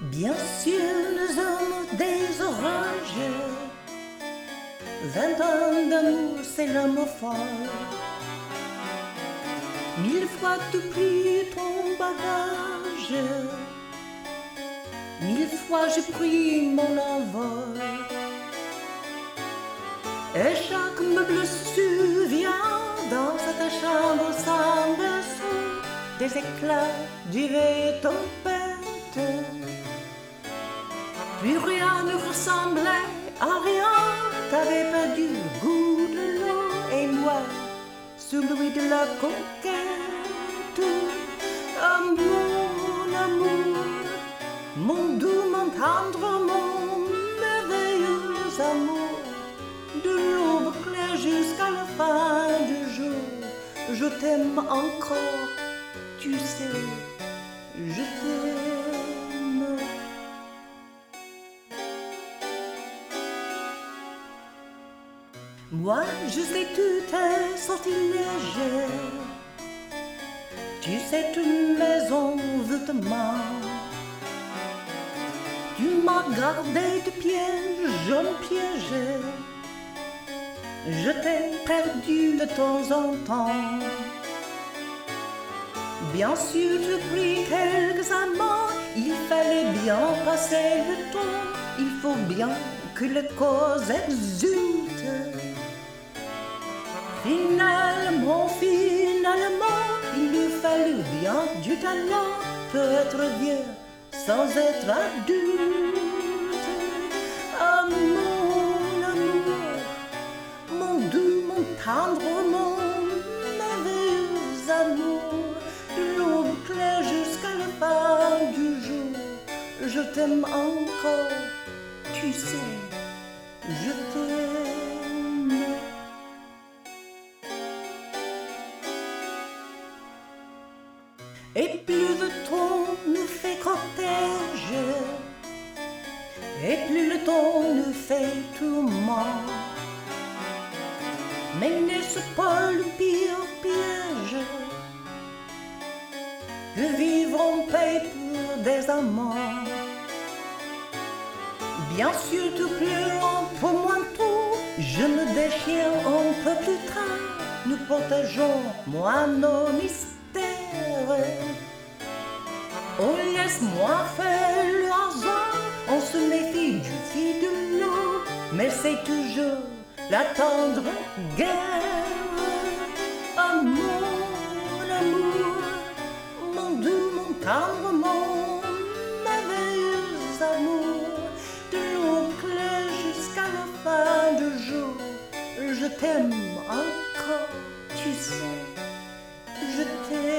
Bien sûr, nous sommes des orages. Vingt ans d'amour, c'est l'amour folle. Mille fois tu pris ton bagage. Mille fois j'ai pris mon envol. Et chaque meuble vient dans cette chambre sans dessous des éclats d'hiver tempête. Plus rien ne ressemblait à rien, t'avais perdu le goût de l'eau et moi, celui de la conquête. Mon amour, mon doux, mon tendre, mon merveilleux amour, de l'aube claire jusqu'à la fin du jour, je t'aime encore, tu sais, je t'aime. Moi, je sais tout tes sortilèges. Tu sais toute maison veut te Tu m'as gardé de piège, jeune piège. Je t'ai perdu de temps en temps. Bien sûr, je pris quelques amants. Il fallait bien passer le temps. Il faut bien que les causes exultent. Finalement, finalement, il lui fallut bien du talent pour être vieux sans être adulte. Mon amour, mon doux, mon tendre, mon merveilleux amour, l'aube claire jusqu'à la fin du jour, je t'aime encore, Et plus le temps nous fait cortège, et plus le temps nous fait tourment. Mais n'est-ce pas le pire piège que vivre en paix pour des amants? Bien sûr, tout pleurant pour moi tout, je me déchire un peu plus tard. Nous protégeons, moi, nos mystères. Oh, laisse-moi faire le hasard, on se méfie du fil de l'eau, mais c'est toujours la tendre guerre. Oh, mon amour, mon doux, mon tendre, mon merveilleux amour, de claire jusqu'à la fin du jour, je t'aime encore, tu sais, je t'aime.